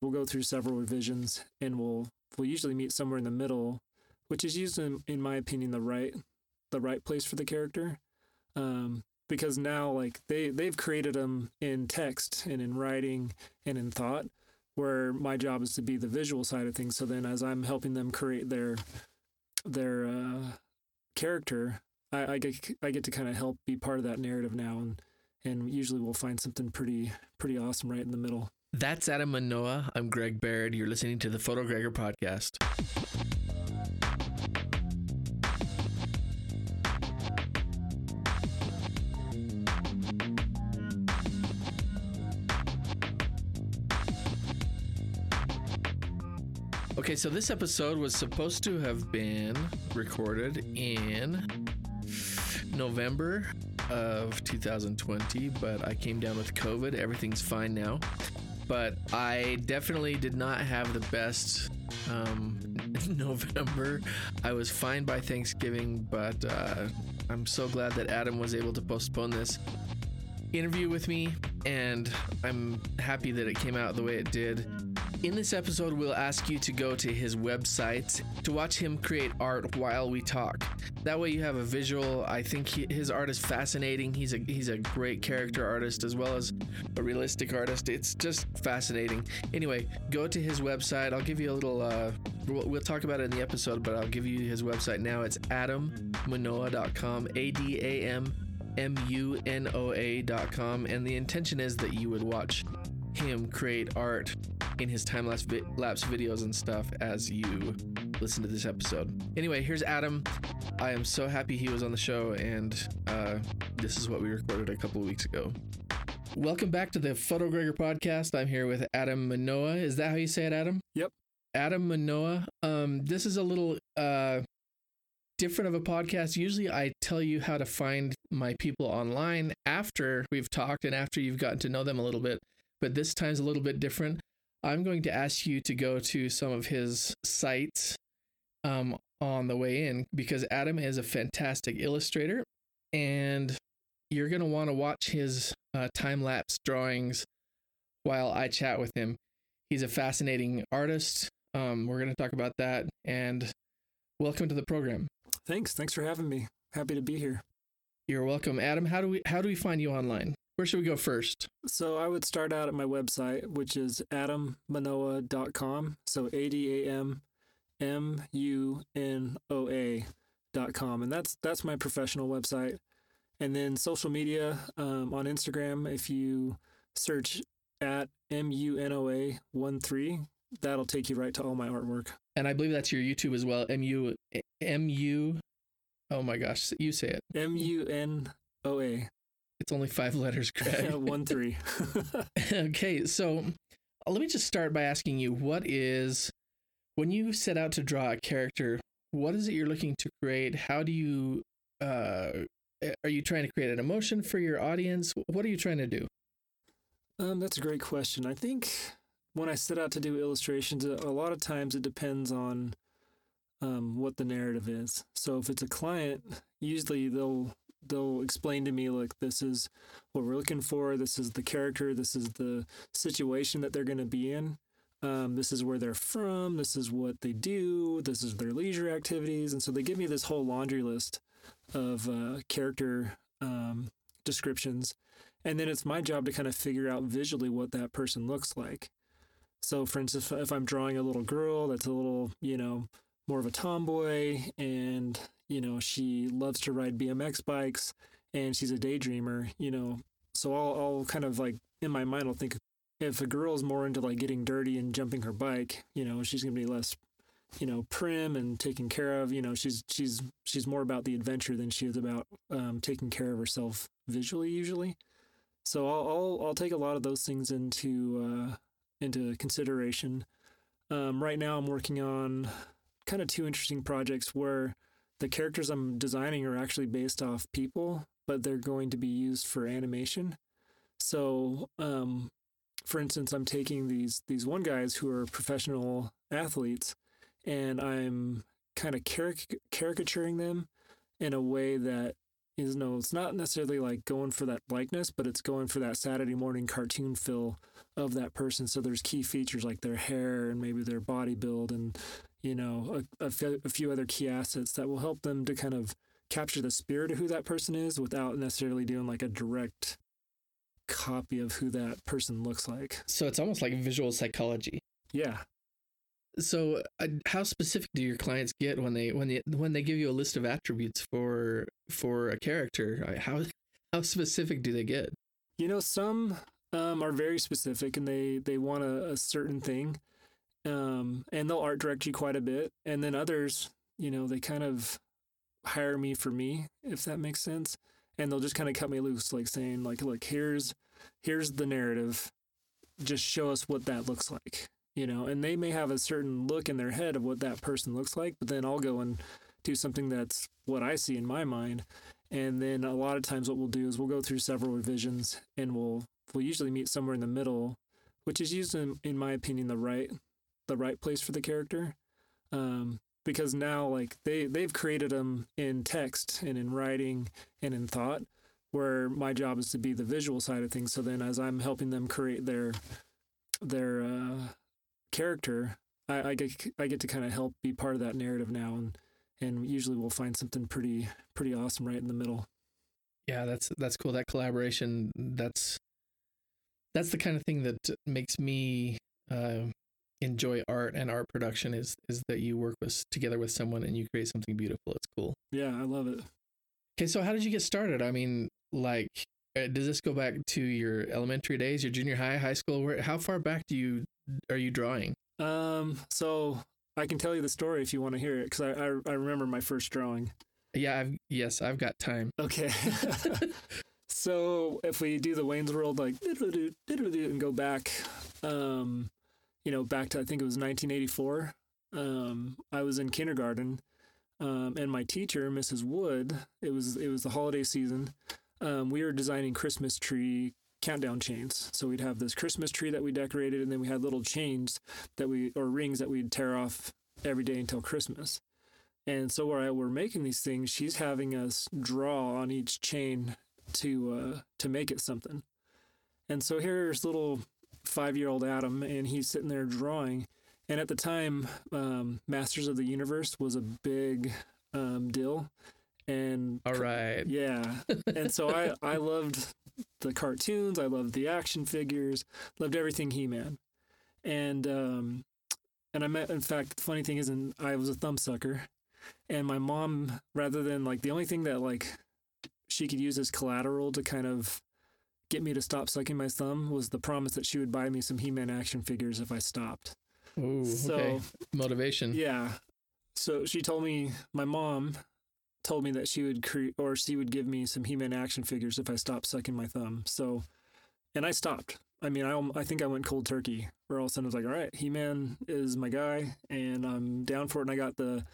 we'll go through several revisions, and we'll we'll usually meet somewhere in the middle, which is usually, in my opinion, the right the right place for the character. Um, because now like they they've created them in text and in writing and in thought where my job is to be the visual side of things. So then as i'm helping them create their their uh, character I, I get i get to kind of help be part of that narrative now. And and usually we'll find something pretty pretty awesome right in the middle that's adam munoa i'm greg baird you're listening to the photo gregor podcast Okay, so this episode was supposed to have been recorded in November of 2020, but I came down with COVID. Everything's fine now. But I definitely did not have the best um, November. I was fine by Thanksgiving, but uh, I'm so glad that Adam was able to postpone this interview with me, and I'm happy that it came out the way it did. In this episode, we'll ask you to go to his website to watch him create art while we talk. That way, you have a visual. I think he, his art is fascinating. He's a he's a great character artist as well as a realistic artist. It's just fascinating. Anyway, go to his website. I'll give you a little. Uh, we'll, we'll talk about it in the episode, but I'll give you his website now. It's adammunoa.com. A D A M M U N O A.com. And the intention is that you would watch him create art in his time lapse videos and stuff as you listen to this episode. Anyway, here's Adam. I am so happy he was on the show, and uh, this is what we recorded a couple of weeks ago. Welcome back to the Photo Gregor podcast. I'm here with Adam Munoa. Is that how you say it, Adam? Yep. Adam Munoa. Um, this is a little uh, different of a podcast. Usually, I tell you how to find my people online after we've talked and after you've gotten to know them a little bit, but this time's a little bit different. I'm going to ask you to go to some of his sites um, on the way in because Adam is a fantastic illustrator and you're going to want to watch his uh, time lapse drawings while I chat with him. He's a fascinating artist. Um, we're going to talk about that and welcome to the program. Thanks. Thanks for having me. Happy to be here. You're welcome, Adam. How do we how do we find you online? Where should we go first? So I would start out at my website, which is adammunoa.com. So A D A M M U N O A.com. And that's that's my professional website. And then social media um, on Instagram, if you search at M U N O A 1 3, that'll take you right to all my artwork. And I believe that's your YouTube as well. M U M U. Oh my gosh, you say it. M U N O A. It's only five letters, Greg. One three. okay, so uh, let me just start by asking you what is when you set out to draw a character, what is it you're looking to create? How do you uh are you trying to create an emotion for your audience? What are you trying to do? Um, that's a great question. I think when I set out to do illustrations, a lot of times it depends on um, what the narrative is. So if it's a client, usually they'll they'll explain to me like this is what we're looking for this is the character this is the situation that they're going to be in um, this is where they're from this is what they do this is their leisure activities and so they give me this whole laundry list of uh, character um, descriptions and then it's my job to kind of figure out visually what that person looks like so for instance if i'm drawing a little girl that's a little you know more of a tomboy and you know, she loves to ride BMX bikes and she's a daydreamer, you know. So I'll, I'll kind of like in my mind, I'll think if a girl's more into like getting dirty and jumping her bike, you know, she's going to be less, you know, prim and taken care of. You know, she's, she's, she's more about the adventure than she is about um, taking care of herself visually usually. So I'll, I'll, I'll take a lot of those things into, uh, into consideration. Um, right now I'm working on kind of two interesting projects where the characters I'm designing are actually based off people, but they're going to be used for animation. So, um, for instance, I'm taking these these one guys who are professional athletes, and I'm kind of caric- caricaturing them in a way that is no, it's not necessarily like going for that likeness, but it's going for that Saturday morning cartoon feel of that person. So there's key features like their hair and maybe their body build and you know a, a, fe- a few other key assets that will help them to kind of capture the spirit of who that person is without necessarily doing like a direct copy of who that person looks like. So it's almost like visual psychology. Yeah. So, uh, how specific do your clients get when they when they when they give you a list of attributes for for a character? How how specific do they get? You know, some um, are very specific and they they want a, a certain thing, um, and they'll art direct you quite a bit. And then others, you know, they kind of hire me for me, if that makes sense. And they'll just kind of cut me loose, like saying, like, look, here's here's the narrative. Just show us what that looks like, you know. And they may have a certain look in their head of what that person looks like, but then I'll go and do something that's what I see in my mind. And then a lot of times what we'll do is we'll go through several revisions and we'll we'll usually meet somewhere in the middle, which is usually in, my opinion the right the right place for the character. Um, because now like they they've created them in text and in writing and in thought where my job is to be the visual side of things so then as i'm helping them create their their uh, character I, I get i get to kind of help be part of that narrative now and and usually we'll find something pretty pretty awesome right in the middle Yeah, that's that's cool. That collaboration. That's that's the kind of thing that makes me uh, enjoy art and art production. Is is that you work with together with someone and you create something beautiful. It's cool. yeah i love it Okay, so how did you get started? I mean, like, uh, does this go back to your elementary days, your junior high, high school? Where? How far back do you are you drawing? um so i can tell you the story if you want to hear it because I, I i remember my first drawing Yeah, I've yes, I've got time. Okay. so if we do the Wayne's World like and go back, um, you know, back to I think it was 1984. Um, I was in kindergarten, um, and my teacher, Mrs. Wood, it was it was the holiday season. Um, we were designing Christmas tree countdown chains. So we'd have this Christmas tree that we decorated, and then we had little chains that we or rings that we'd tear off every day until Christmas. And so while we're making these things, she's having us draw on each chain to uh, to make it something. And so here's little five year old Adam, and he's sitting there drawing. And at the time, um, Masters of the Universe was a big um, deal. And All right. yeah. And so I, I loved the cartoons. I loved the action figures. Loved everything He Man. And um, and I met. In fact, the funny thing is, and I was a thumb sucker. And my mom, rather than like the only thing that like she could use as collateral to kind of get me to stop sucking my thumb was the promise that she would buy me some He Man action figures if I stopped. Ooh, So- okay. Motivation. Yeah. So she told me my mom told me that she would create or she would give me some He-Man action figures if I stopped sucking my thumb. So, and I stopped. I mean, I I think I went cold turkey. Where all of a sudden I was like, all right, He-Man is my guy, and I'm down for it. And I got the,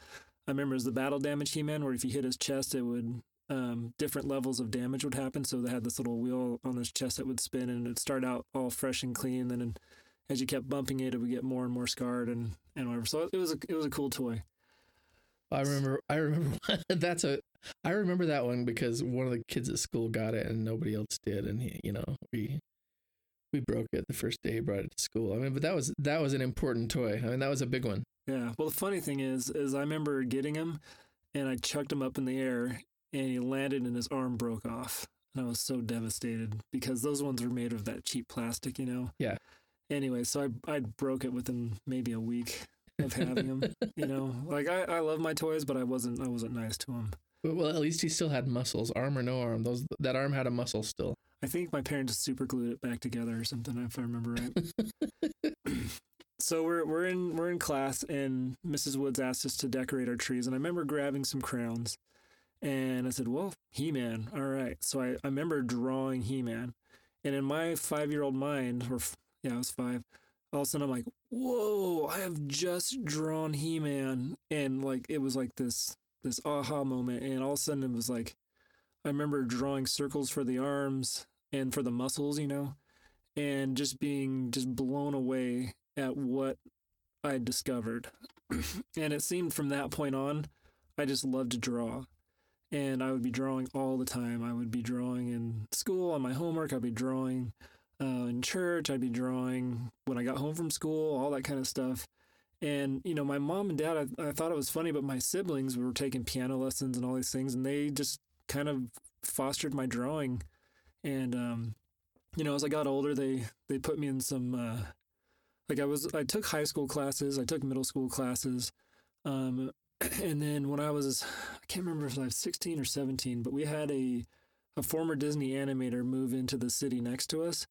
I remember it was the battle damage He-Man, where if you hit his chest, it would um, different levels of damage would happen. So they had this little wheel on his chest that would spin, and it'd start out all fresh and clean, and then as you kept bumping it, it would get more and more scarred and and whatever. So it was a it was a cool toy. I remember. I remember. that's a. I remember that one because one of the kids at school got it and nobody else did, and he, you know, we we broke it the first day he brought it to school. I mean, but that was that was an important toy. I mean, that was a big one. Yeah. Well, the funny thing is, is I remember getting him, and I chucked him up in the air, and he landed, and his arm broke off, and I was so devastated because those ones were made of that cheap plastic, you know. Yeah. Anyway, so I I broke it within maybe a week of having him. you know, like I, I love my toys, but I wasn't I wasn't nice to him. Well, at least he still had muscles, arm or no arm. Those that arm had a muscle still. I think my parents super glued it back together or something, if I remember right. so we're we're in we're in class, and Mrs. Woods asked us to decorate our trees, and I remember grabbing some crayons, and I said, "Well, He-Man, all right." So I, I remember drawing He-Man, and in my five year old mind, or yeah, I was five. All of a sudden, I'm like, "Whoa! I have just drawn He-Man," and like it was like this this aha moment, and all of a sudden it was like. I remember drawing circles for the arms and for the muscles, you know, and just being just blown away at what I discovered. and it seemed from that point on, I just loved to draw. And I would be drawing all the time. I would be drawing in school on my homework. I'd be drawing uh, in church. I'd be drawing when I got home from school, all that kind of stuff. And you know, my mom and dad, I, I thought it was funny, but my siblings were taking piano lessons and all these things, and they just kind of fostered my drawing. And um, you know, as I got older, they they put me in some uh, like I was I took high school classes, I took middle school classes, um, and then when I was I can't remember if I was 16 or 17, but we had a a former Disney animator move into the city next to us,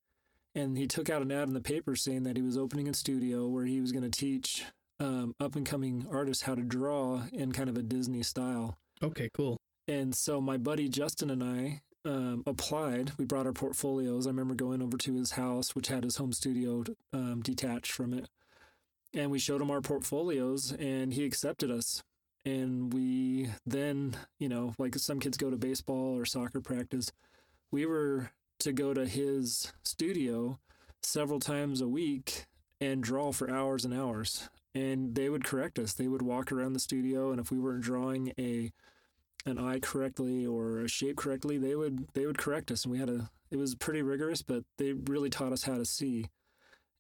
and he took out an ad in the paper saying that he was opening a studio where he was going to teach um, up and coming artists how to draw in kind of a Disney style. Okay, cool. And so my buddy Justin and I um, applied. We brought our portfolios. I remember going over to his house, which had his home studio um, detached from it. And we showed him our portfolios, and he accepted us. And we then, you know, like some kids go to baseball or soccer practice, we were to go to his studio several times a week and draw for hours and hours. And they would correct us. They would walk around the studio, and if we weren't drawing a an eye correctly or a shape correctly, they would they would correct us, and we had a. It was pretty rigorous, but they really taught us how to see.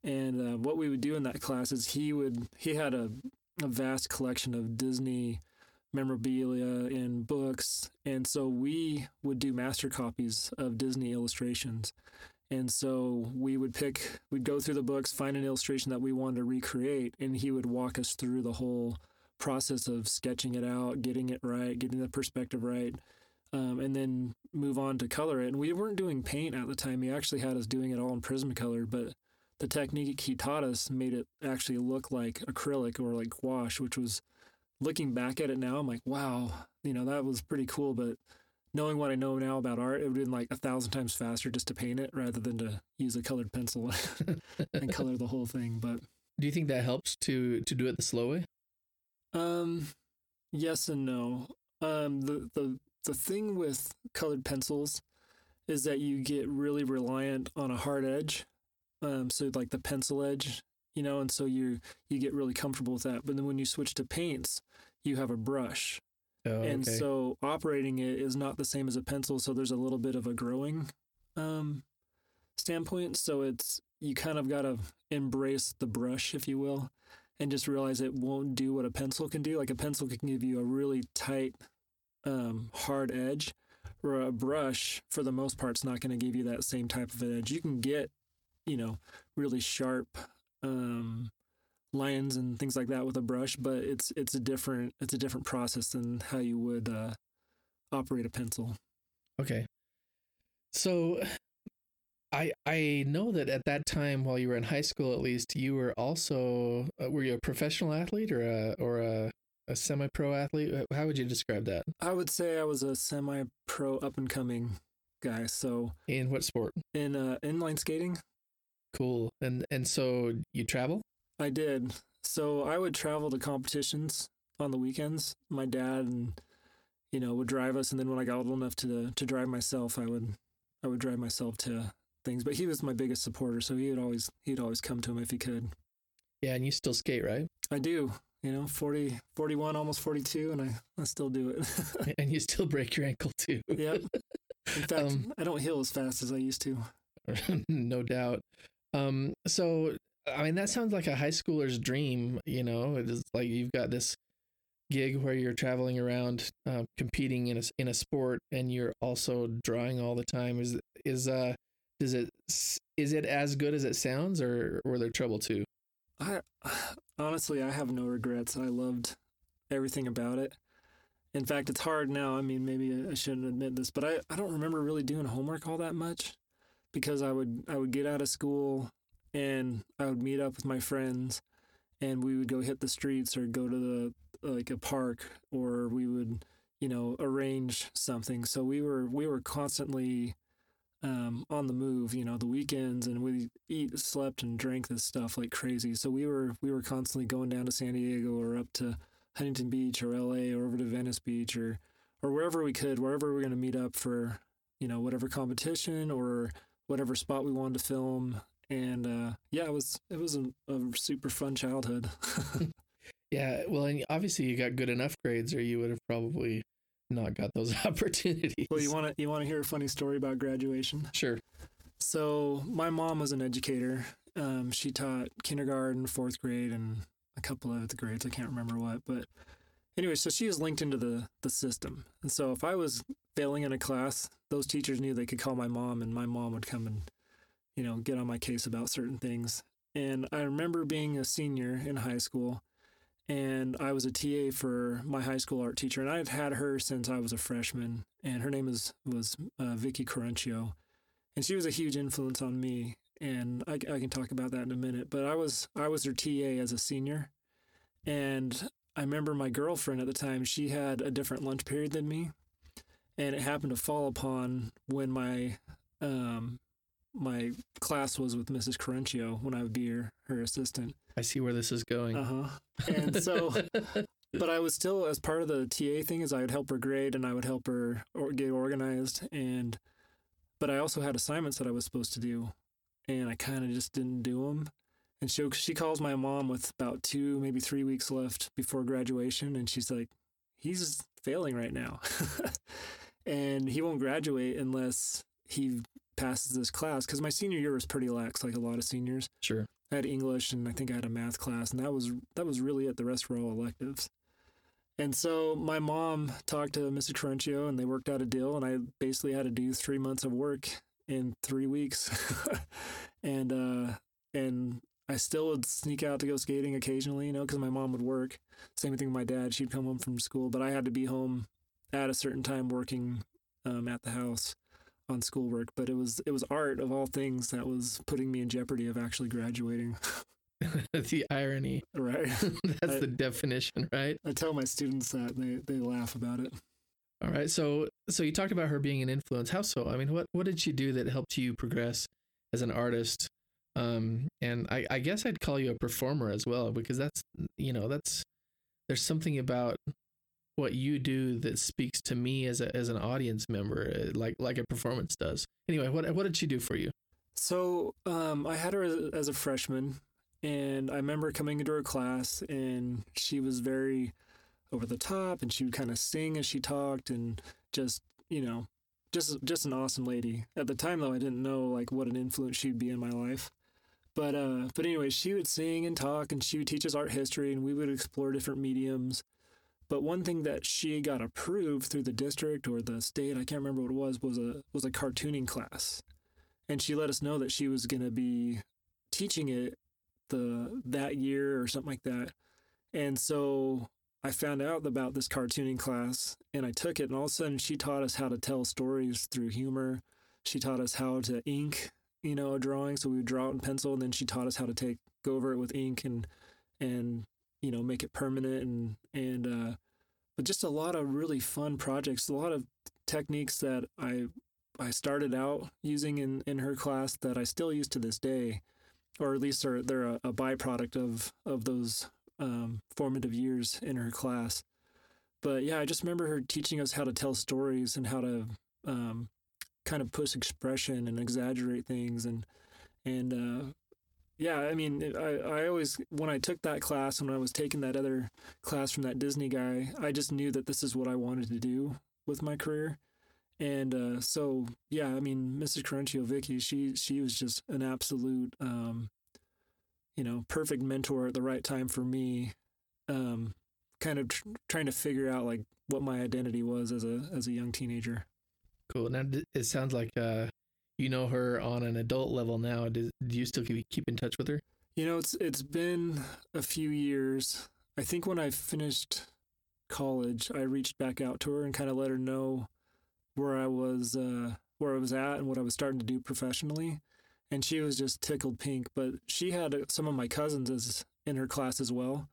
And uh, what we would do in that class is he would he had a, a vast collection of Disney memorabilia and books, and so we would do master copies of Disney illustrations. And so we would pick, we'd go through the books, find an illustration that we wanted to recreate, and he would walk us through the whole process of sketching it out, getting it right, getting the perspective right, um, and then move on to color it. And we weren't doing paint at the time. He actually had us doing it all in Prismacolor, but the technique he taught us made it actually look like acrylic or like gouache, which was looking back at it now, I'm like, wow, you know, that was pretty cool. But knowing what I know now about art, it would have been like a thousand times faster just to paint it rather than to use a colored pencil and color the whole thing. But do you think that helps to to do it the slow way? Um, yes and no. Um, the the the thing with colored pencils is that you get really reliant on a hard edge. Um, so like the pencil edge, you know, and so you you get really comfortable with that. But then when you switch to paints, you have a brush. Oh, and okay. so operating it is not the same as a pencil, so there's a little bit of a growing um, standpoint. So it's you kind of got to embrace the brush, if you will, and just realize it won't do what a pencil can do. Like a pencil can give you a really tight, um, hard edge, or a brush, for the most part, is not going to give you that same type of edge. You can get, you know, really sharp um, lines and things like that with a brush, but it's it's a different it's a different process than how you would uh, operate a pencil. Okay. So I I know that at that time while you were in high school at least you were also uh, were you a professional athlete or a or a a semi-pro athlete? How would you describe that? I would say I was a semi-pro up and coming guy. So In what sport? in uh, inline skating, Cool. And and so you travel? I did. So I would travel to competitions on the weekends. My dad and you know would drive us, and then when I got old enough to to drive myself, I would I would drive myself to things. But he was my biggest supporter, so he would always he'd always come to him if he could. Yeah, and you still skate, right? I do. You know, 40, 41, almost 42, and I, I still do it. and you still break your ankle too. yep. In fact, Um, I don't heal as fast as I used to. no doubt. Um, so I mean, that sounds like a high schooler's dream. You know, it is like you've got this gig where you're traveling around, uh, competing in a in a sport, and you're also drawing all the time. Is is uh, does it is it as good as it sounds, or were there trouble too? I honestly, I have no regrets. I loved everything about it. In fact, it's hard now. I mean, maybe I shouldn't admit this, but I, I don't remember really doing homework all that much because I would I would get out of school and I would meet up with my friends and we would go hit the streets or go to the like a park or we would you know arrange something. So we were we were constantly um, on the move, you know, the weekends, and we eat, slept, and drank this stuff like crazy. So we were we were constantly going down to San Diego or up to Huntington Beach or L.A. or over to Venice Beach or or wherever we could, wherever we were going to meet up for, you know, whatever competition or whatever spot we wanted to film. And uh, yeah, it was it was a, a super fun childhood. Yeah, well, and obviously you got good enough grades, or you would have probably not got those opportunities. well, you want to you want to hear a funny story about graduation? Sure. So my mom was an educator. Um, she taught kindergarten, fourth grade, and a couple of the grades. I can't remember what, but anyway, so she was linked into the the system. And so if I was failing in a class, those teachers knew they could call my mom, and my mom would come and you know get on my case about certain things. And I remember being a senior in high school, and I was a TA for my high school art teacher, and I had had her since I was a freshman, and her name is was uh, Vicky Corencio, and she was a huge influence on me. And I, I can talk about that in a minute. But I was I was her TA as a senior, and I remember my girlfriend at the time. She had a different lunch period than me, and it happened to fall upon when my um, my class was with Mrs. Corencio when I would be her, her assistant. I see where this is going. Uh huh. And so, but I was still as part of the TA thing is I would help her grade and I would help her or get organized and, but I also had assignments that I was supposed to do, and I kind of just didn't do them. And she she calls my mom with about two maybe three weeks left before graduation, and she's like, he's failing right now, and he won't graduate unless he passes this class because my senior year was pretty lax, like a lot of seniors. Sure. I had English and I think I had a math class, and that was that was really it. The rest were all electives. And so my mom talked to Mrs. Corencio, and they worked out a deal, and I basically had to do three months of work in three weeks, and uh, and I still would sneak out to go skating occasionally, you know, because my mom would work. Same thing with my dad; she'd come home from school, but I had to be home at a certain time working um, at the house on schoolwork, but it was it was art of all things that was putting me in jeopardy of actually graduating. the irony. Right. That's I- the definition, right? I tell my students that they they laugh about it. All right. So so you talked about her being an influence. How so? I mean, what what did she do that helped you progress as an artist? Um, and I, I guess I'd call you a performer as well because that's you know that's there's something about what you do that speaks to me as a as an audience member uh, like like a performance does. Anyway, what what did she do for you? So um, I had her as, as a freshman, and I remember coming into her class, and she was very over the top, and she would kind of sing as she talked, and just you know, just just an awesome lady. At the time, though, I didn't know like what an influence she'd be in my life. But uh, but anyway, she would sing and talk, and she would teach us art history, and we would explore different mediums. But one thing that she got approved through the district or the state, I can't remember what it was, was a was a cartooning class and she let us know that she was going to be teaching it the that year or something like that. And so I found out about this cartooning class and I took it and all of a sudden she taught us how to tell stories through humor. She taught us how to ink, you know, a drawing so we would draw it in pencil and then she taught us how to take go over it with ink and and you know, make it permanent and and uh but just a lot of really fun projects, a lot of techniques that I I started out using in, in her class that I still use to this day, or at least are they're a, a byproduct of of those um, formative years in her class. But yeah, I just remember her teaching us how to tell stories and how to um, kind of push expression and exaggerate things and and uh, yeah, I mean, I, I always when I took that class and when I was taking that other class from that Disney guy, I just knew that this is what I wanted to do with my career. And uh, so, yeah, I mean, Mrs. Corencio Vicky, she she was just an absolute, um, you know, perfect mentor at the right time for me. Um, kind of tr- trying to figure out like what my identity was as a as a young teenager. Cool. Now it sounds like uh, you know her on an adult level now. Do, do you still keep in touch with her? You know, it's it's been a few years. I think when I finished college, I reached back out to her and kind of let her know where I was uh, where I was at and what I was starting to do professionally. And she was just tickled pink. But she had some of my cousins as in her class as well,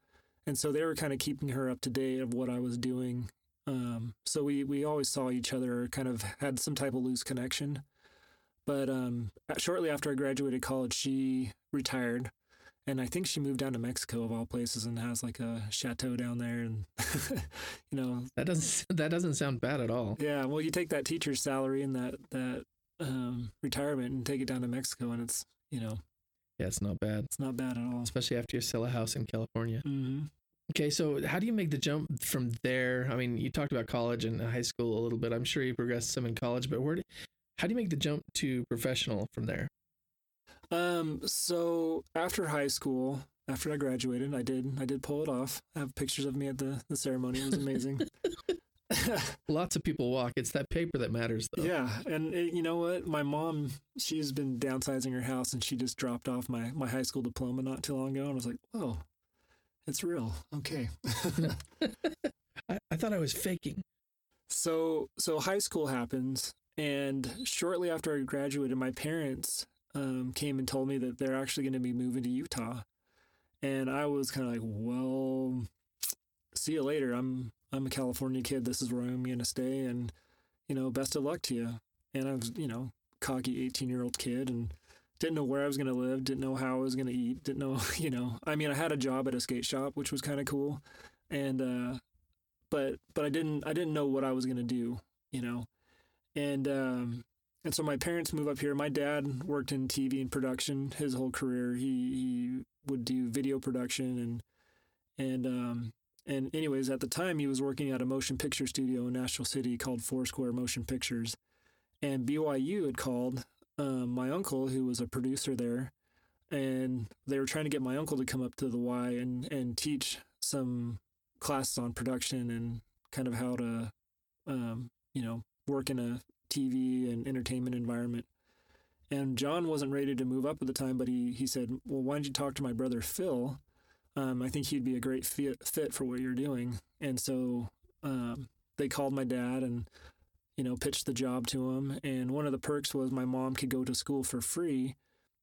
and so they were kind of keeping her up to date of what I was doing. Um, so we we always saw each other, kind of had some type of loose connection. But um, shortly after I graduated college, she retired, and I think she moved down to Mexico of all places and has like a chateau down there, and you know That doesn't that doesn't sound bad at all. yeah, well, you take that teacher's salary and that that um, retirement and take it down to Mexico, and it's you know Yeah, it's not bad, it's not bad at all. especially after you sell a house in California. hmm Okay, so how do you make the jump from there? I mean, you talked about college and high school a little bit. I'm sure you progressed some in college, but where? Do, How do you make the jump to professional from there? Um, so after high school, after I graduated, I did I did pull it off. I have pictures of me at the, the ceremony. It was amazing. Lots of people walk. It's that paper that matters, though. yeah, and it, you know what? My mom, she's been downsizing her house, and she just dropped off my my high school diploma not too long ago, and I was like, oh, it's real. Okay. I, I thought I was faking. So so high school happens, and shortly after I graduated, my parents um, came and told me that they're actually going to be moving to Utah, and I was kind of like, well, see you later. I'm I'm a California kid. This is where I'm going to stay, and you know, best of luck to you. And I was you know cocky 18 year old kid and didn't know where I was going to live, didn't know how I was going to eat, didn't know, you know, I mean, I had a job at a skate shop, which was kind of cool. And, uh, but, but I didn't, I didn't know what I was going to do, you know? And, um, and so my parents move up here. My dad worked in TV and production his whole career. He, he would do video production and, and, um, and anyways, at the time he was working at a motion picture studio in Nashville City called Foursquare Motion Pictures. And BYU had called um, my uncle, who was a producer there, and they were trying to get my uncle to come up to the Y and, and teach some classes on production and kind of how to, um, you know, work in a TV and entertainment environment. And John wasn't ready to move up at the time, but he, he said, Well, why don't you talk to my brother Phil? Um, I think he'd be a great fit, fit for what you're doing. And so um, they called my dad and you know, pitched the job to him. And one of the perks was my mom could go to school for free.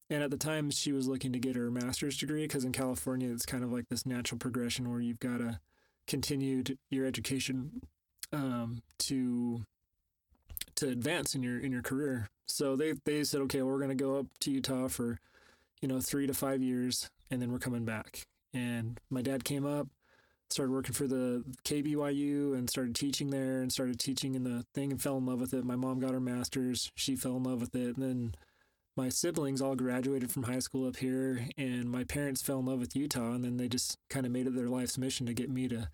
And at the time, she was looking to get her master's degree because in California, it's kind of like this natural progression where you've got to continue to, your education um, to to advance in your in your career. So they they said, okay, well, we're going to go up to Utah for you know three to five years, and then we're coming back. And my dad came up, started working for the KBYU and started teaching there and started teaching in the thing and fell in love with it. My mom got her master's. She fell in love with it. And then my siblings all graduated from high school up here and my parents fell in love with Utah and then they just kind of made it their life's mission to get me to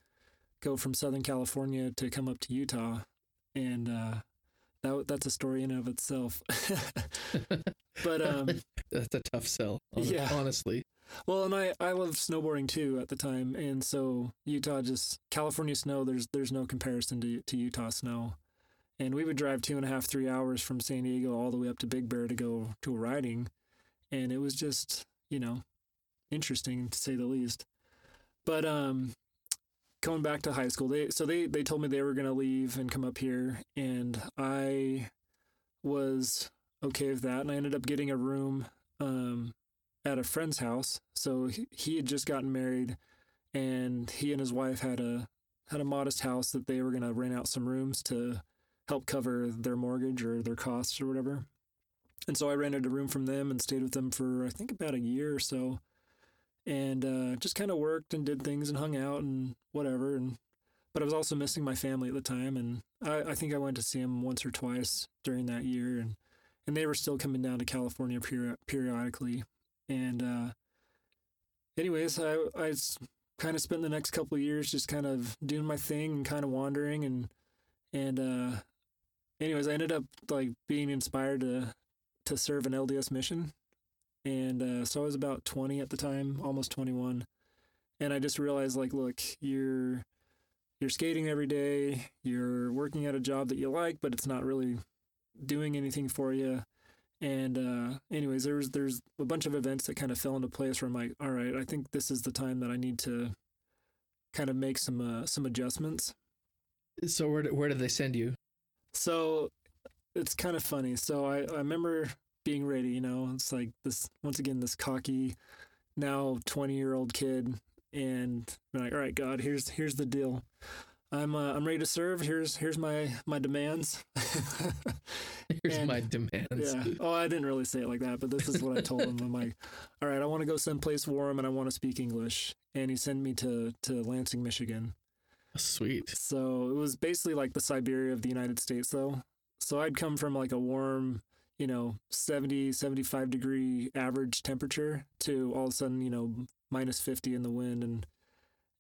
go from Southern California to come up to Utah. And uh, that that's a story in and of itself. but um, that's a tough sell. Yeah, honestly. Well, and I I love snowboarding too at the time, and so Utah just California snow. There's there's no comparison to to Utah snow, and we would drive two and a half three hours from San Diego all the way up to Big Bear to go to a riding, and it was just you know interesting to say the least. But um, going back to high school, they so they they told me they were gonna leave and come up here, and I was okay with that, and I ended up getting a room um at a friend's house. So he, he had just gotten married, and he and his wife had a had a modest house that they were going to rent out some rooms to help cover their mortgage or their costs or whatever. And so I rented a room from them and stayed with them for I think about a year or so, and uh, just kind of worked and did things and hung out and whatever. And but I was also missing my family at the time, and I, I think I went to see them once or twice during that year, and and they were still coming down to California peri- periodically. And uh, anyways, I I kind of spent the next couple years just kind of doing my thing and kind of wandering and and uh, anyways, I ended up like being inspired to to serve an LDS mission, and uh, so I was about twenty at the time, almost twenty one, and I just realized like, look, you're you're skating every day, you're working at a job that you like, but it's not really doing anything for you. And uh, anyways, there's there's a bunch of events that kind of fell into place where I'm like, all right, I think this is the time that I need to kind of make some uh, some adjustments. So where did, where did they send you? So it's kind of funny. So I, I remember being ready, you know, it's like this once again this cocky now 20 year old kid and like all right god here's here's the deal I'm uh, I'm ready to serve. Here's here's my my demands. here's and, my demands. Yeah. Oh, I didn't really say it like that, but this is what I told him. I'm like, all right, I want to go someplace warm and I want to speak English. And he sent me to to Lansing, Michigan. Sweet. So it was basically like the Siberia of the United States, though. So I'd come from like a warm, you know, 70, 75 degree average temperature to all of a sudden, you know, minus 50 in the wind and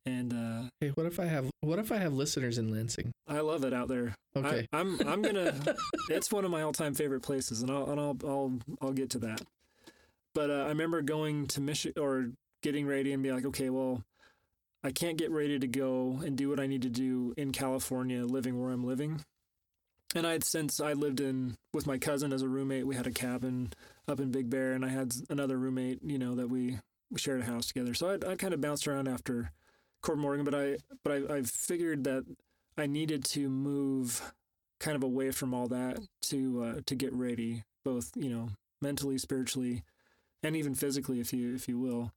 And uh, Hey, what if I have what if I have listeners in Lansing? I love it out there. Okay. I, I'm I'm gonna. it's one of my all-time favorite places, and I'll and I'll I'll, I'll get to that. But uh, I remember going to Michigan or getting ready and be like, okay, well, I can't get ready to go and do what I need to do in California, living where I'm living. And I had since I lived in with my cousin as a roommate. We had a cabin up in Big Bear, and I had another roommate, you know, that we we shared a house together. So I I kind of bounced around after Corbin Morgan, but I but I, I figured that I needed to move kind of away from all that to uh, to get ready, both you know mentally, spiritually, and even physically, if you if you will.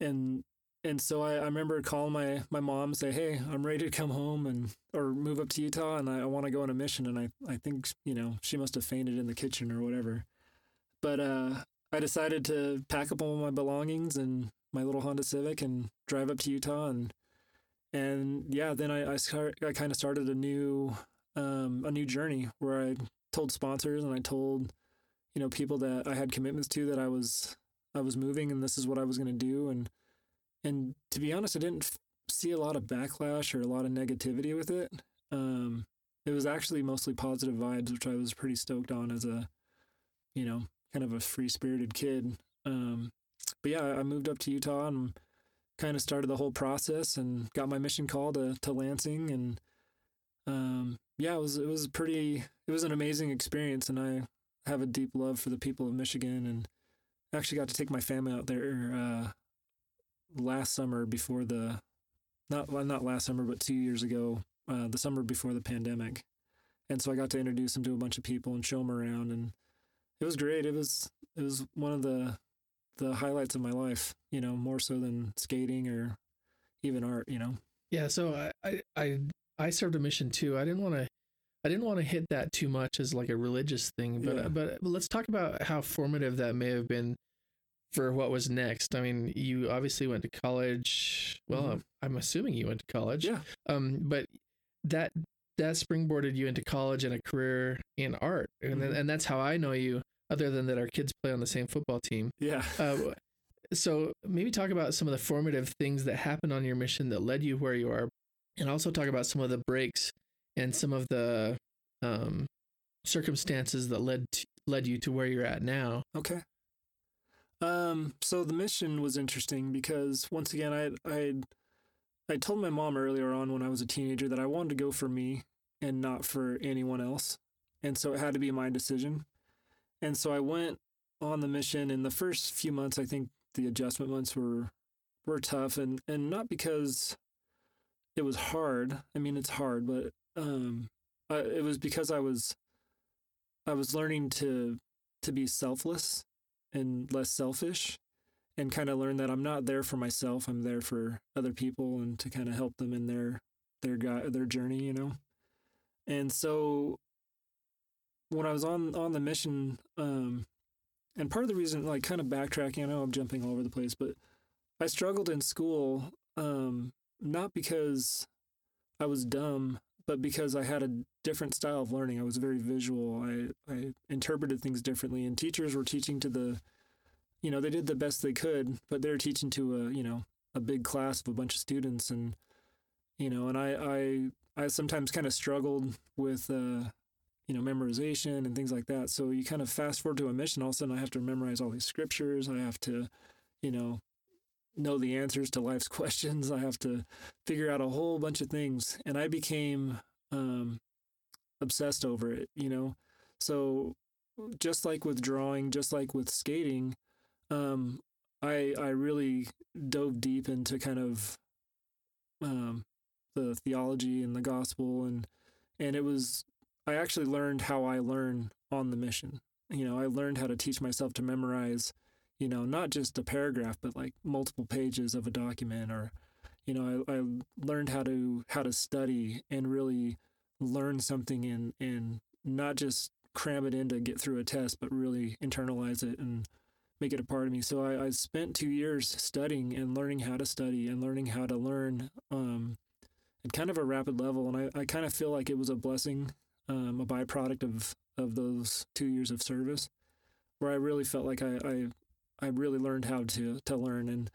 And and so I, I remember calling my my mom and say, "Hey, I'm ready to come home and or move up to Utah, and I, I want to go on a mission." And I I think you know she must have fainted in the kitchen or whatever. But uh, I decided to pack up all my belongings and my little Honda Civic and drive up to Utah and and yeah, then I I, start, I kind of started a new um, a new journey where I told sponsors and I told you know people that I had commitments to that I was I was moving and this is what I was going to do and and to be honest, I didn't f- see a lot of backlash or a lot of negativity with it. Um, it was actually mostly positive vibes, which I was pretty stoked on as a you know kind of a free spirited kid. Um, but yeah, I moved up to Utah and kind of started the whole process and got my mission call to to Lansing and um, yeah, it was it was pretty it was an amazing experience and I have a deep love for the people of Michigan and actually got to take my family out there uh, last summer before the not well, not last summer but two years ago uh, the summer before the pandemic and so I got to introduce him to a bunch of people and show him around and it was great it was it was one of the the highlights of my life you know more so than skating or even art you know Yeah, so I I I, I served a mission too. I didn't want to I didn't want to hit that too much as like a religious thing, but Yeah. but but let's talk about how formative that may have been for what was next. I mean, you obviously went to college. Well, Mhm. I'm, I'm assuming you went to college. Yeah. Um, but that that springboarded you into college and a career in art, and Mhm. and that's how I know you. Other than that, our kids play on the same football team. yeah Uh, so maybe talk about some of the formative things that happened on your mission that led you where you are, and also talk about some of the breaks and some of the um, circumstances that led to, led you to where you're at now. Okay. Um, so the mission was interesting because once again, I I I told my mom earlier on when I was a teenager that I wanted to go for me and not for anyone else, and so it had to be my decision. And so I went on the mission. In the first few months, I think the adjustment months were were tough, and and not because it was hard. I mean, it's hard, but um, I, it was because I was I was learning to to be selfless and less selfish and kind of learn that I'm not there for myself. I'm there for other people and to kind of help them in their their their journey, you know. And so when I was on on the mission um and part of the reason like kind of backtracking, I know I'm jumping all over the place, but I struggled in school um not because I was dumb, but because I had a different style of learning. I was very visual. I, I interpreted things differently, and teachers were teaching to the, you know, they did the best they could, but they're teaching to a, you know, a big class of a bunch of students, and, you know, and I, I, I sometimes kind of struggled with, uh, you know, memorization and things like that. So you kind of fast forward to a mission, all of a sudden I have to memorize all these scriptures. I have to, you know, know the answers to life's questions. I have to figure out a whole bunch of things, and I became um, obsessed over it, you know? So just like with drawing, just like with skating, um, I, I really dove deep into kind of um, the theology and the gospel and and it was I actually learned how I learn on the mission. You know, I learned how to teach myself to memorize, you know, not just a paragraph, but like multiple pages of a document or you know, I, I learned how to how to study and really learn something and and not just cram it in to get through a test, but really internalize it and make it a part of me. So I, I spent two years studying and learning how to study and learning how to learn um, at kind of a rapid level. And I, I kind of feel like it was a blessing, um, a byproduct of, of those two years of service, where I really felt like I, I, I really learned how to, to learn. And,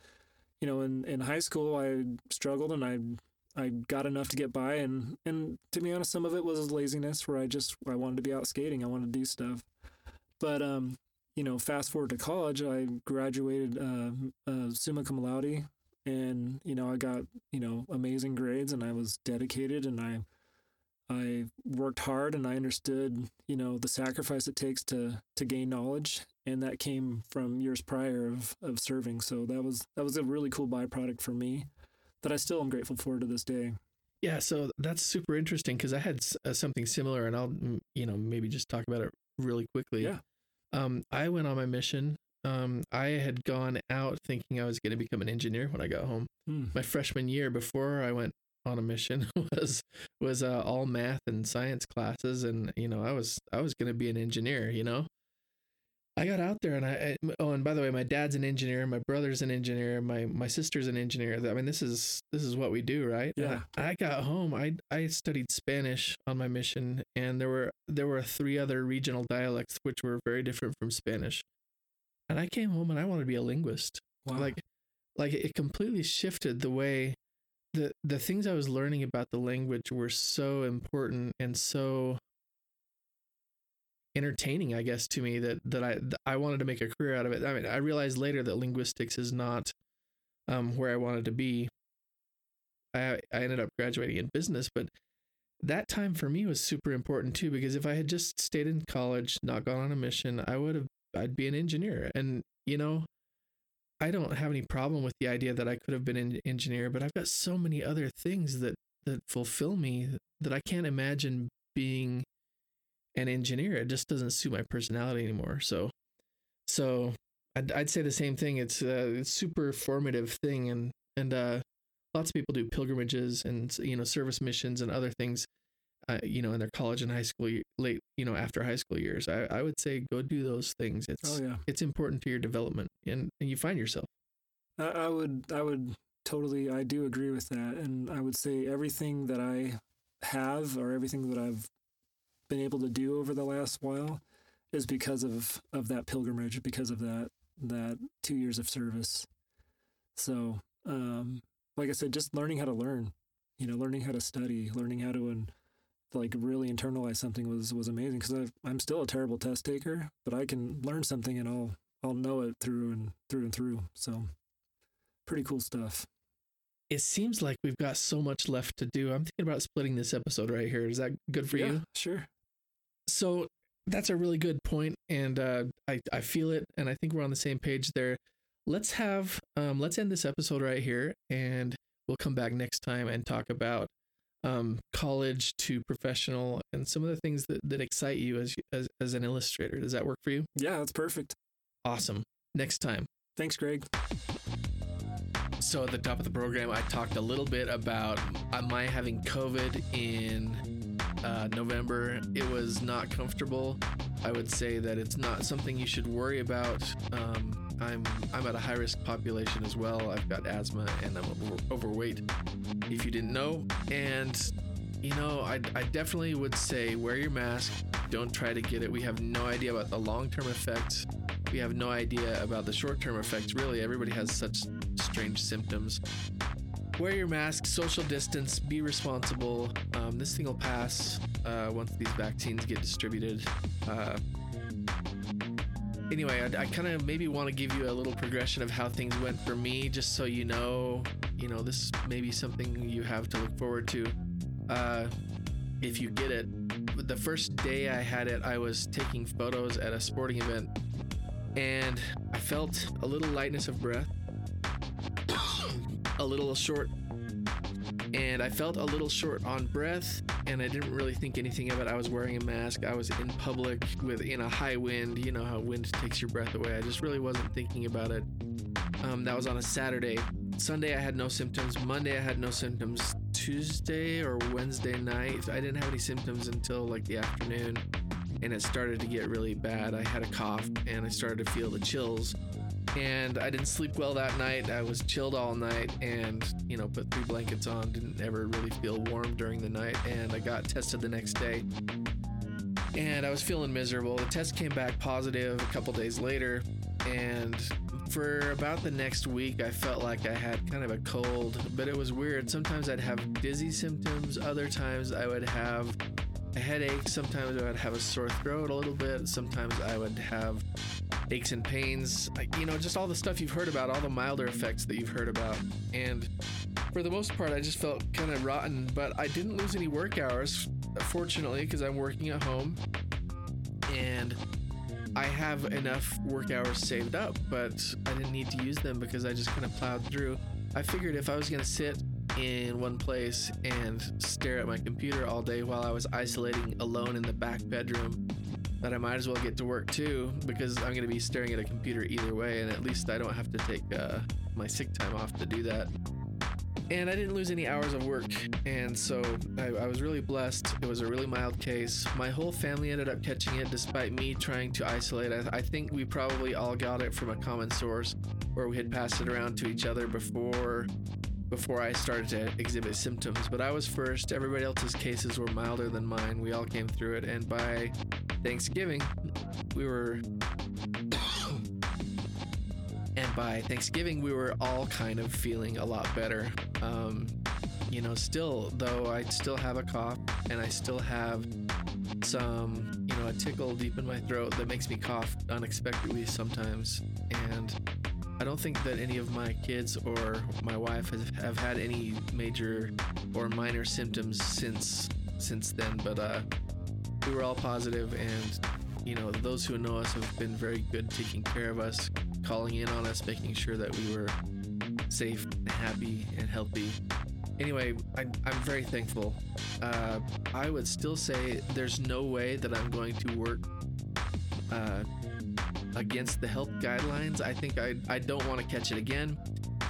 you know, in, in high school, I struggled and I I got enough to get by, and and to be honest, some of it was laziness, where I just I wanted to be out skating, I wanted to do stuff. But um, you know, fast forward to college, I graduated uh, uh, summa cum laude, and you know, I got you know amazing grades, and I was dedicated, and I I worked hard, and I understood you know the sacrifice it takes to to gain knowledge, and that came from years prior of of serving. So that was that was a really cool byproduct for me that I still am grateful for to this day. Yeah, so that's super interesting because I had uh, something similar, and I'll mm, you know maybe just talk about it really quickly. Yeah. Um, I went on my mission. Um, I had gone out thinking I was going to become an engineer when I got home. Hmm. My freshman year, before I went on a mission, was was uh, all math and science classes, and you know I was I was going to be an engineer. You know, I got out there and I oh and by the way my dad's an engineer my brother's an engineer my my sister's an engineer I mean this is this is what we do right Yeah. I, I got home I I studied Spanish on my mission and there were there were three other regional dialects which were very different from Spanish and I came home and I wanted to be a linguist Wow. like like it completely shifted the way the the things I was learning about the language were so important and so entertaining i guess to me that that i that i wanted to make a career out of it. I mean i realized later that linguistics is not um where i wanted to be. I i ended up graduating in business but that time for me was super important too because if i had just stayed in college not gone on a mission i would have i'd be an engineer. And you know i don't have any problem with the idea that i could have been an engineer but i've got so many other things that that fulfill me that i can't imagine being an engineer. It just doesn't suit my personality anymore. So, so I'd, I'd say the same thing. It's a it's super formative thing, and and uh, lots of people do pilgrimages and you know service missions and other things, uh, you know, in their college and high school late you know after high school years. I, I would say go do those things. It's oh yeah. it's important to your development, and and you find yourself. I, I would I would totally I do agree with that, and I would say everything that I have or everything that I've been able to do over the last while is because of of that pilgrimage, because of that that two years of service. So, um, like I said, just learning how to learn, you know, learning how to study, learning how to and like really internalize something was was amazing because I'm still a terrible test taker, but I can learn something and I'll I'll know it through and through and through. So pretty cool stuff. It seems like we've got so much left to do. I'm thinking about splitting this episode right here. Is that good for yeah, you? Sure. So that's a really good point and uh, I, I feel it and i think we're on the same page there. Let's have um, let's end this episode right here and we'll come back next time and talk about um, college to professional and some of the things that, that excite you as, as as an illustrator. Does that work for you? Yeah, that's perfect. awesome. Next time. Thanks, Greg. So at the top of the program, I talked a little bit about my having COVID in uh, November. It was not comfortable. I would say that it's not something you should worry about. Um, I'm I'm at a high risk population as well. I've got asthma and I'm over- overweight. If you didn't know, and you know, I, I definitely would say wear your mask. Don't try to get it. We have no idea about the long term effects. We have no idea about the short term effects. Really, everybody has such strange symptoms. Wear your mask, social distance, be responsible. Um, this thing will pass uh, once these vaccines get distributed. Uh, anyway, I, I kind of maybe want to give you a little progression of how things went for me, just so you know, you know, this may be something you have to look forward to. Uh, if you get it, the first day I had it, I was taking photos at a sporting event, and I felt a little lightness of breath, a little short and I felt a little short on breath and I didn't really think anything of it. I was wearing a mask. I was in public with in a high wind. You know how wind takes your breath away. I just really wasn't thinking about it. Um, that was on a Saturday. Sunday I had no symptoms. Monday I had no symptoms. Tuesday or Wednesday night I didn't have any symptoms until like the afternoon, and it started to get really bad. I had a cough and I started to feel the chills and I didn't sleep well that night. I was chilled all night and, you know, put three blankets on, didn't ever really feel warm during the night. And I got tested the next day and I was feeling miserable. The test came back positive a couple days later, and for about the next week, I felt like I had kind of a cold, but it was weird. Sometimes I'd have dizzy symptoms, other times I would have a headache, sometimes I would have a sore throat a little bit, sometimes I would have aches and pains, you know, just all the stuff you've heard about, all the milder effects that you've heard about. And for the most part, I just felt kind of rotten, but I didn't lose any work hours, fortunately, because I'm working at home. And I have enough work hours saved up, but I didn't need to use them because I just kind of plowed through. I figured if I was going to sit in one place and stare at my computer all day while I was isolating alone in the back bedroom, that I might as well get to work too because I'm going to be staring at a computer either way, and at least I don't have to take uh, my sick time off to do that and I didn't lose any hours of work. And so I, I, was really blessed. It was a really mild case. My whole family ended up catching it despite me trying to isolate. I, I think we probably all got it from a common source where we had passed it around to each other before before I started to exhibit symptoms. But I was first. Everybody else's cases were milder than mine. We all came through it. And by Thanksgiving, we were and by Thanksgiving, we were all kind of feeling a lot better. Um, you know, still, though, I still have a cough and I still have some, you know, a tickle deep in my throat that makes me cough unexpectedly sometimes. And I don't think that any of my kids or my wife has, have had any major or minor symptoms since since then. But uh, we were all positive, and you know, those who know us have been very good taking care of us, calling in on us, making sure that we were safe and happy and healthy. Anyway, I, am very thankful. Uh, I would still say there's no way that I'm going to work uh, against the health guidelines. I think I, I don't want to catch it again.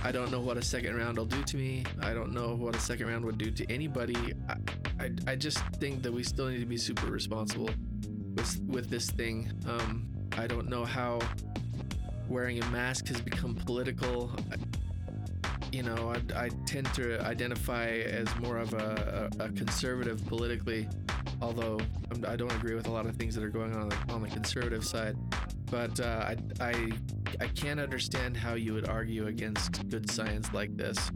I don't know what a second round will do to me. I don't know what a second round would do to anybody. I, I, I just think that we still need to be super responsible with, with this thing. Um, I don't know how wearing a mask has become political. You know, I, I tend to identify as more of a, a, a conservative politically, although I don't agree with a lot of things that are going on on the, on the conservative side. But uh, I, I, I can't understand how you would argue against good science like this.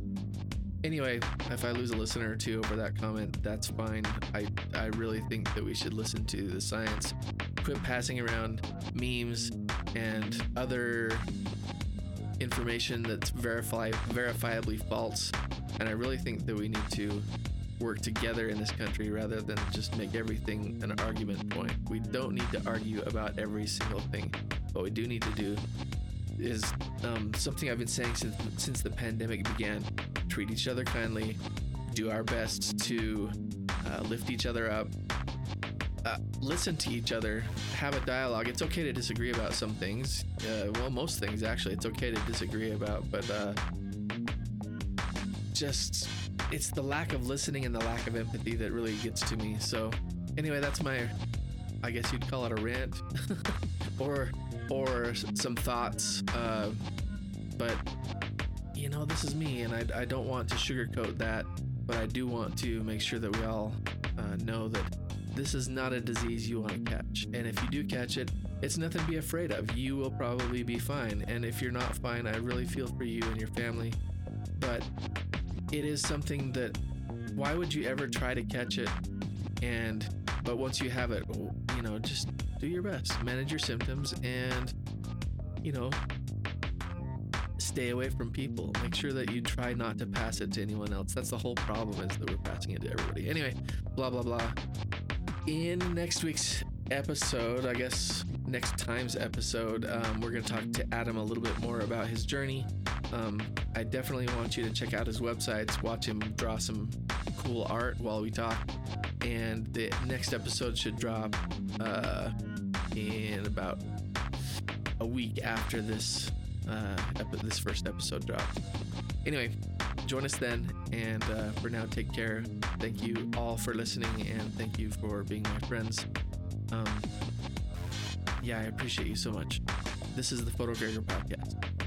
Anyway, if I lose a listener or two over that comment, that's fine. I, I really think that we should listen to the science. Quit passing around memes and other information that's verifi- verifiably false. And I really think that we need to work together in this country rather than just make everything an argument point. We don't need to argue about every single thing. What we do need to do is um, something I've been saying since since the pandemic began. Treat each other kindly, do our best to uh, lift each other up, uh, listen to each other, have a dialogue. It's okay to disagree about some things. Uh, well, most things actually, it's okay to disagree about, but uh, just it's the lack of listening and the lack of empathy that really gets to me. So, anyway, that's my, I guess you'd call it a rant, or or some thoughts. Uh, but you know, this is me, and I, I don't want to sugarcoat that, but I do want to make sure that we all uh, know that this is not a disease you want to catch. And if you do catch it, it's nothing to be afraid of. You will probably be fine. And if you're not fine, I really feel for you and your family. But it is something that, why would you ever try to catch it? And, but once you have it, you know, just do your best, manage your symptoms, and, you know, stay away from people. Make sure that you try not to pass it to anyone else. That's the whole problem is that we're passing it to everybody. Anyway, blah, blah, blah. In next week's episode, I guess next time's episode, um, we're going to talk to Adam a little bit more about his journey. Um, I definitely want you to check out his websites, watch him draw some cool art while we talk. And the next episode should drop uh, in about a week after this uh, this first episode drops. Anyway, join us then. And uh, for now, take care. Thank you all for listening, and thank you for being my friends. Um, yeah, I appreciate you so much. This is the Photo Gregor podcast.